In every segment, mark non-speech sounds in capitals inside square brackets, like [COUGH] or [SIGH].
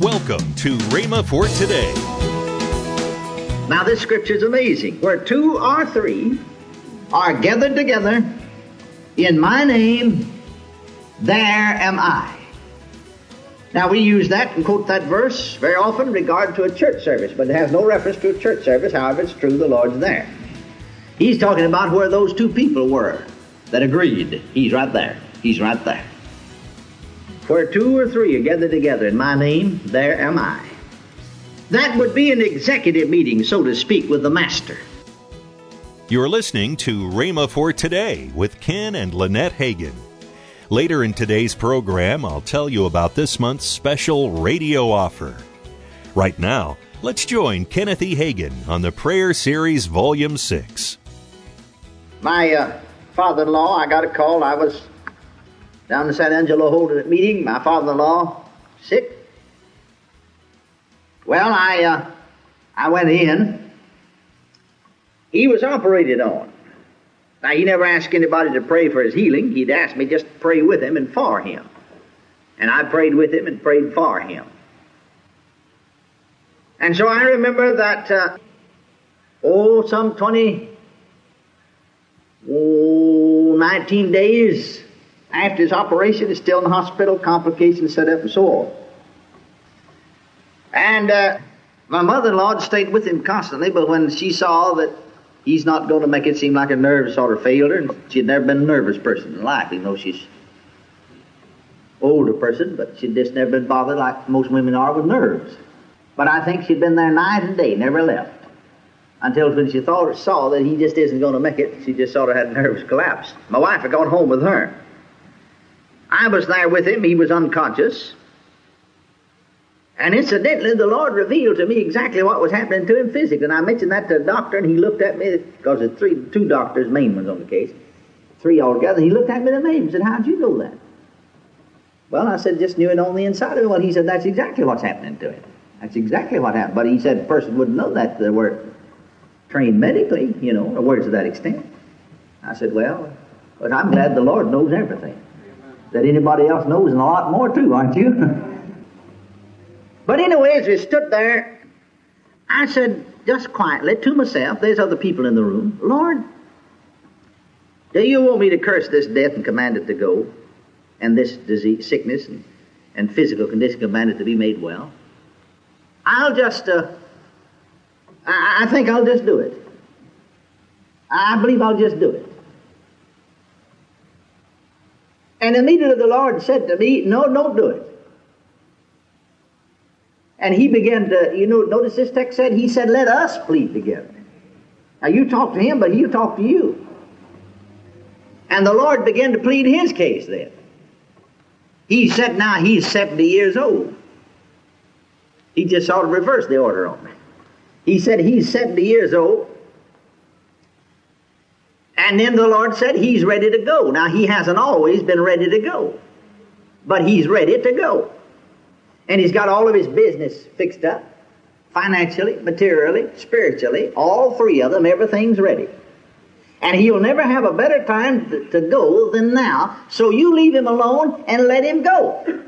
Welcome to Rhema for today. Now, this scripture is amazing. Where two or three are gathered together in my name, there am I. Now, we use that and quote that verse very often in regard to a church service, but it has no reference to a church service. However, it's true, the Lord's there. He's talking about where those two people were that agreed. He's right there. He's right there. Where two or three are gathered together in my name, there am I. That would be an executive meeting, so to speak, with the Master. You're listening to Rhema for Today with Ken and Lynette Hagin. Later in today's program, I'll tell you about this month's special radio offer. Right now, let's join Kenneth E. Hagin on the Prayer Series Volume 6. My uh, father in law, I got a call. I was down in San Angelo holding a meeting. My father in law, sick. Well, I, uh, I went in. He was operated on. Now, he never asked anybody to pray for his healing. He'd asked me just to pray with him and for him. And I prayed with him and prayed for him. And so I remember that, uh, oh, some 20, oh, 19 days after his operation, he's still in the hospital, complications set up and so on. And uh, my mother-in-law stayed with him constantly, but when she saw that he's not going to make it seem like a nerve sort of failed her, and she'd never been a nervous person in life, even though she's older person, but she'd just never been bothered like most women are with nerves. But I think she'd been there night and day, never left. Until when she thought saw that he just isn't going to make it, she just sort of had a nervous collapse. My wife had gone home with her. I was there with him, he was unconscious. And incidentally, the Lord revealed to me exactly what was happening to him physically. And I mentioned that to the doctor, and he looked at me, because there's three, two doctors, main ones on the case, three altogether. He looked at me the main and said, How'd you know that? Well, I said, just knew it on the inside of him. Well, he said, That's exactly what's happening to him. That's exactly what happened. But he said, a person wouldn't know that they were trained medically, you know, or words to that extent. I said, Well, but I'm glad the Lord knows everything. That anybody else knows and a lot more too, aren't you? [LAUGHS] But anyway, as we stood there, I said just quietly to myself, there's other people in the room, Lord, do you want me to curse this death and command it to go, and this disease, sickness and, and physical condition command it to be made well? I'll just, uh, I, I think I'll just do it. I believe I'll just do it. And immediately the Lord said to me, No, don't do it. And he began to, you know, notice this text said, he said, let us plead together. Now you talk to him, but he'll talk to you. And the Lord began to plead his case then. He said now he's 70 years old. He just sort of reversed the order on me. He said he's 70 years old. And then the Lord said he's ready to go. Now he hasn't always been ready to go. But he's ready to go. And he's got all of his business fixed up financially, materially, spiritually, all three of them, everything's ready. And he'll never have a better time to, to go than now, so you leave him alone and let him go.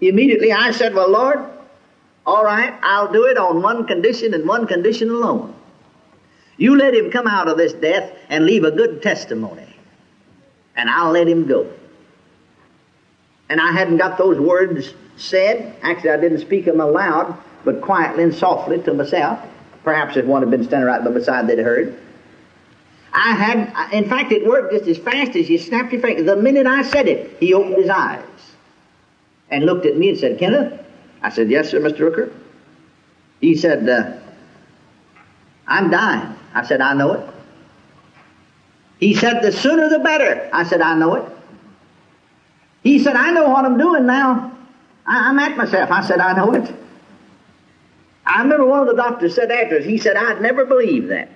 Immediately I said, Well, Lord, all right, I'll do it on one condition and one condition alone. You let him come out of this death and leave a good testimony, and I'll let him go. And I hadn't got those words said. Actually, I didn't speak them aloud, but quietly and softly to myself. Perhaps if one had been standing right by my side, they'd heard. I had, in fact, it worked just as fast as you snapped your finger. The minute I said it, he opened his eyes and looked at me and said, Kenneth? I said, Yes, sir, Mr. Rooker. He said, uh, I'm dying. I said, I know it. He said, The sooner the better. I said, I know it. He said, I know what I'm doing now. I, am at myself. I said, I know it. I remember one of the doctors said afterwards, he said, I'd never believe that.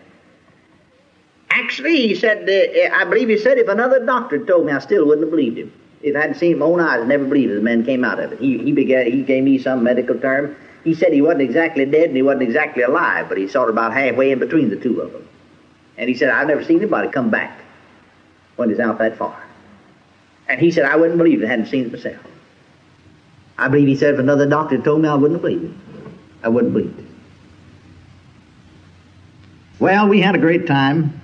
Actually, he said, uh, I believe he said, if another doctor told me, I still wouldn't have believed him. If I hadn't seen my own eyes, I'd never believed it. The man came out of it. He, he, began, he gave me some medical term. He said he wasn't exactly dead and he wasn't exactly alive, but he's sort of about halfway in between the two of them. And he said, I've never seen anybody come back when he's out that far. And he said, I wouldn't believe it, I hadn't seen it myself. I believe he said if another doctor told me, I wouldn't believe it. I wouldn't believe it. Well, we had a great time.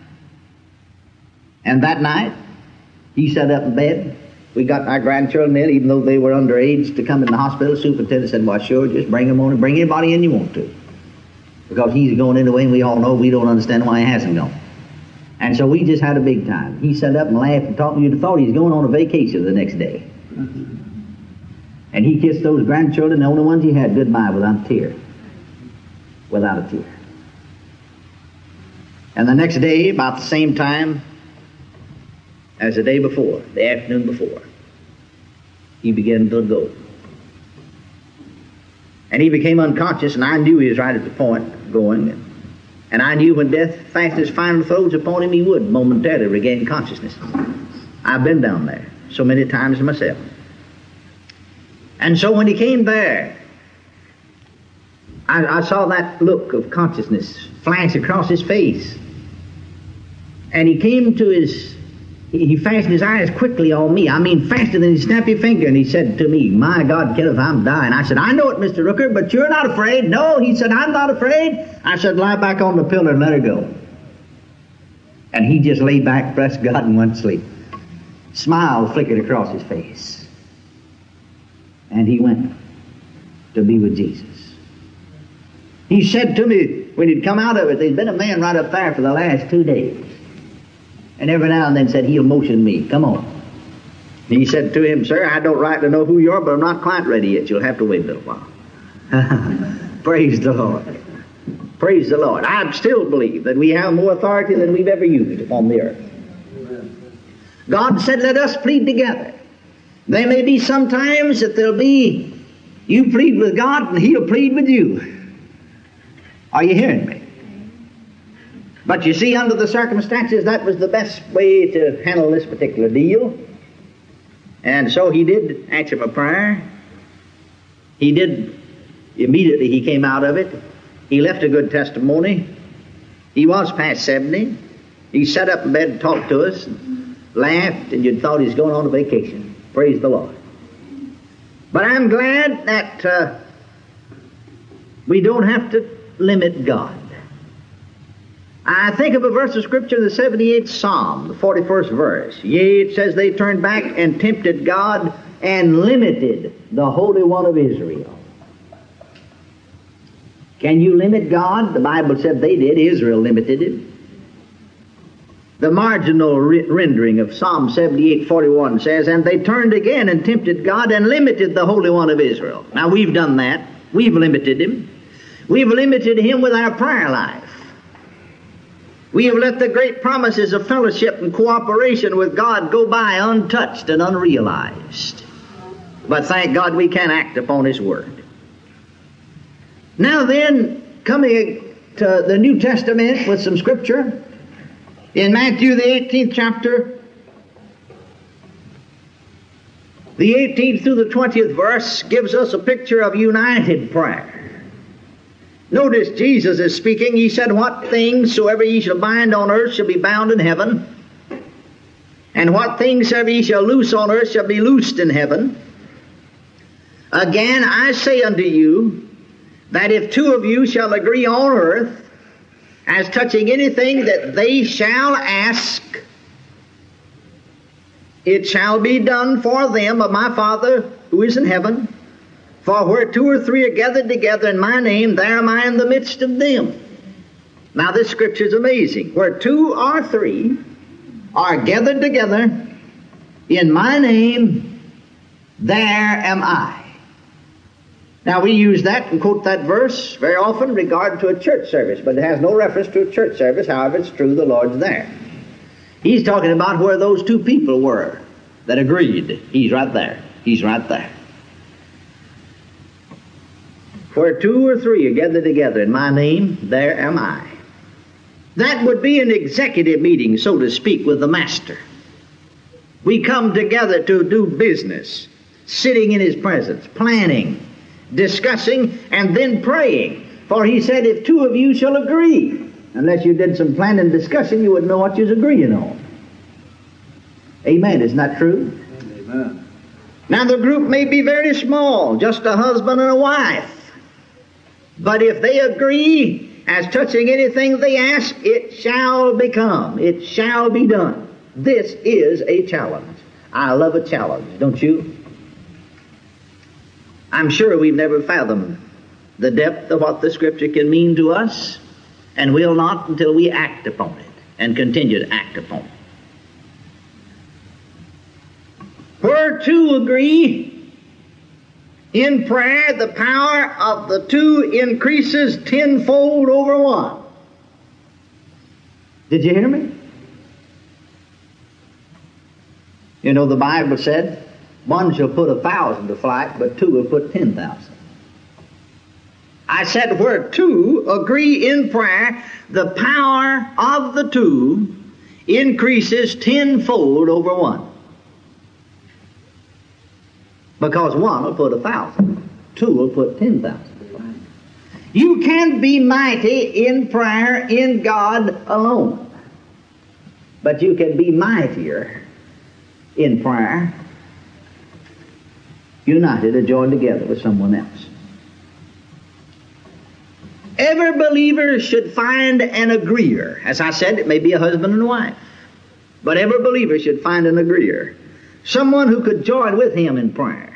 And that night, he sat up in bed. We got our grandchildren in, even though they were underage, to come in the hospital. The Superintendent said, Well, sure, just bring them on and bring anybody in you want to. Because he's going anyway, and we all know we don't understand why he hasn't gone. And so we just had a big time. He sat up and laughed and talked. You'd have thought he was going on a vacation the next day. And he kissed those grandchildren, the only ones he had, goodbye without a tear. Without a tear. And the next day, about the same time as the day before, the afternoon before, he began to go. And he became unconscious, and I knew he was right at the point of going. And I knew when death fast his final throes upon him, he would momentarily regain consciousness. I've been down there so many times myself. And so when he came there, I, I saw that look of consciousness flash across his face. And he came to his, he fastened his eyes quickly on me. I mean, faster than he snapped your finger. And he said to me, My God, Kenneth, I'm dying. I said, I know it, Mr. Rooker, but you're not afraid. No, he said, I'm not afraid. I said, Lie back on the pillow and let her go. And he just lay back, blessed God, and went to sleep. Smile flickered across his face. And he went to be with Jesus. He said to me when he'd come out of it, there's been a man right up there for the last two days. And every now and then said, He'll motion me. Come on. And he said to him, Sir, I don't rightly know who you are, but I'm not quite ready yet. You'll have to wait a little while. [LAUGHS] Praise the Lord. Praise the Lord. I still believe that we have more authority than we've ever used upon the earth. God said, Let us plead together. There may be some times that there'll be you plead with God and He'll plead with you. Are you hearing me? But you see, under the circumstances, that was the best way to handle this particular deal. And so he did answer my prayer. He did, immediately he came out of it. He left a good testimony. He was past 70. He sat up in bed and talked to us, and laughed, and you'd thought he was going on a vacation. Praise the Lord. But I'm glad that uh, we don't have to limit God. I think of a verse of Scripture in the 78th Psalm, the 41st verse. Yea, it says they turned back and tempted God and limited the Holy One of Israel. Can you limit God? The Bible said they did. Israel limited it. The marginal re- rendering of Psalm 78:41 says, "And they turned again and tempted God and limited the Holy One of Israel." Now we've done that. We've limited him. We've limited him with our prayer life. We have let the great promises of fellowship and cooperation with God go by untouched and unrealized. But thank God we can act upon His Word. Now then, coming to the New Testament with some scripture, in Matthew the 18th chapter, the 18th through the 20th verse gives us a picture of united prayer. Notice Jesus is speaking. He said, What things soever ye shall bind on earth shall be bound in heaven, and what things soever ye shall loose on earth shall be loosed in heaven. Again, I say unto you, that if two of you shall agree on earth as touching anything that they shall ask, it shall be done for them of my Father who is in heaven. For where two or three are gathered together in my name, there am I in the midst of them. Now, this scripture is amazing. Where two or three are gathered together in my name, there am I. Now, we use that and quote that verse very often in regard to a church service, but it has no reference to a church service. However, it's true the Lord's there. He's talking about where those two people were that agreed. He's right there. He's right there. Where two or three are gathered together in my name, there am I. That would be an executive meeting, so to speak, with the Master. We come together to do business, sitting in His presence, planning, discussing, and then praying. For He said, if two of you shall agree, unless you did some planning and discussion, you wouldn't know what you're agreeing on. Amen. Isn't that true? Amen. Now, the group may be very small, just a husband and a wife. But if they agree as touching anything they ask, it shall become. It shall be done. This is a challenge. I love a challenge, don't you? I'm sure we've never fathomed the depth of what the Scripture can mean to us, and will not until we act upon it and continue to act upon it. Where two agree in prayer, the power of the two increases tenfold over one. Did you hear me? You know, the Bible said, one shall put a thousand to flight, but two will put ten thousand. I said, where two agree in prayer, the power of the two increases tenfold over one. Because one will put a thousand, two will put ten thousand. You can't be mighty in prayer in God alone, but you can be mightier in prayer united or joined together with someone else. Every believer should find an agreeer. As I said, it may be a husband and wife. But every believer should find an agreeer. Someone who could join with him in prayer.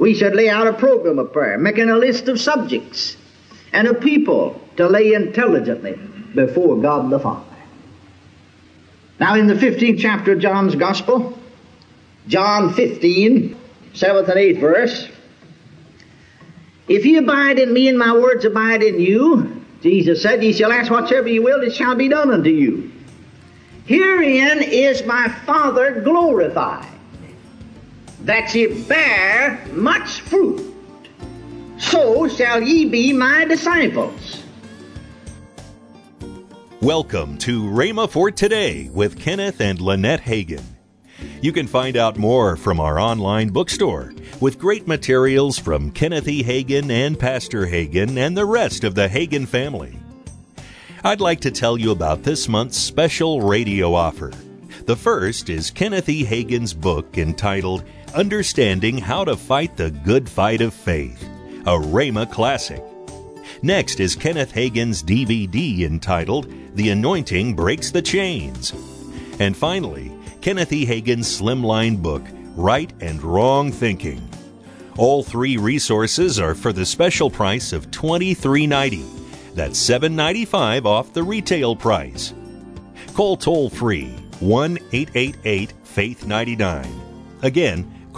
We should lay out a program of prayer, making a list of subjects and of people to lay intelligently before God the Father. Now, in the 15th chapter of John's Gospel, John 15, 7th and 8th verse, if ye abide in me and my words abide in you, Jesus said, Ye shall ask whatsoever ye will, it shall be done unto you. Herein is my Father glorified that ye bear much fruit. So shall ye be my disciples. Welcome to Rhema for Today with Kenneth and Lynette Hagin. You can find out more from our online bookstore with great materials from Kenneth E. Hagin and Pastor Hagin and the rest of the Hagin family. I'd like to tell you about this month's special radio offer. The first is Kenneth E. Hagin's book entitled Understanding How to Fight the Good Fight of Faith, a Rhema classic. Next is Kenneth Hagin's DVD entitled The Anointing Breaks the Chains. And finally, Kenneth E. Hagin's slimline book, Right and Wrong Thinking. All three resources are for the special price of $23.90. That's $7.95 off the retail price. Call toll free 1 888 Faith 99. Again,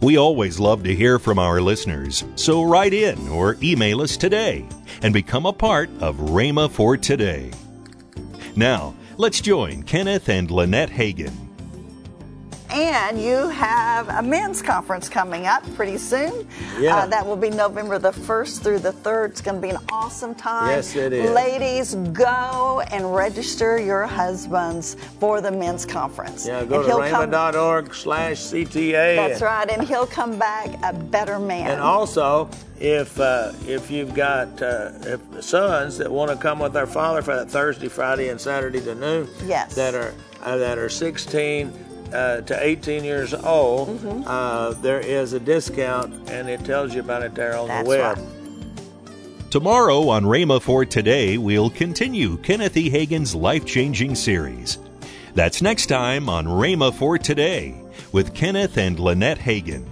We always love to hear from our listeners, so write in or email us today and become a part of Rhema for Today. Now, let's join Kenneth and Lynette Hagin and you have a men's conference coming up pretty soon. Yeah. Uh, that will be November the 1st through the 3rd. It's going to be an awesome time. Yes, it is. Ladies, go and register your husbands for the men's conference. Yeah, go and to he'll come- rhema.org slash CTA. That's right, and he'll come back a better man. And also, if uh, if you've got uh, if sons that want to come with their father for that Thursday, Friday, and Saturday to noon, Yes. that are uh, that are 16 uh, to 18 years old, Mm-hmm. uh, there is a discount, and it tells you about it there on That's the web. right. Tomorrow on Rhema for Today, we'll continue Kenneth E. Hagin's life changing series. That's next time on Rhema for Today with Kenneth and Lynette Hagin.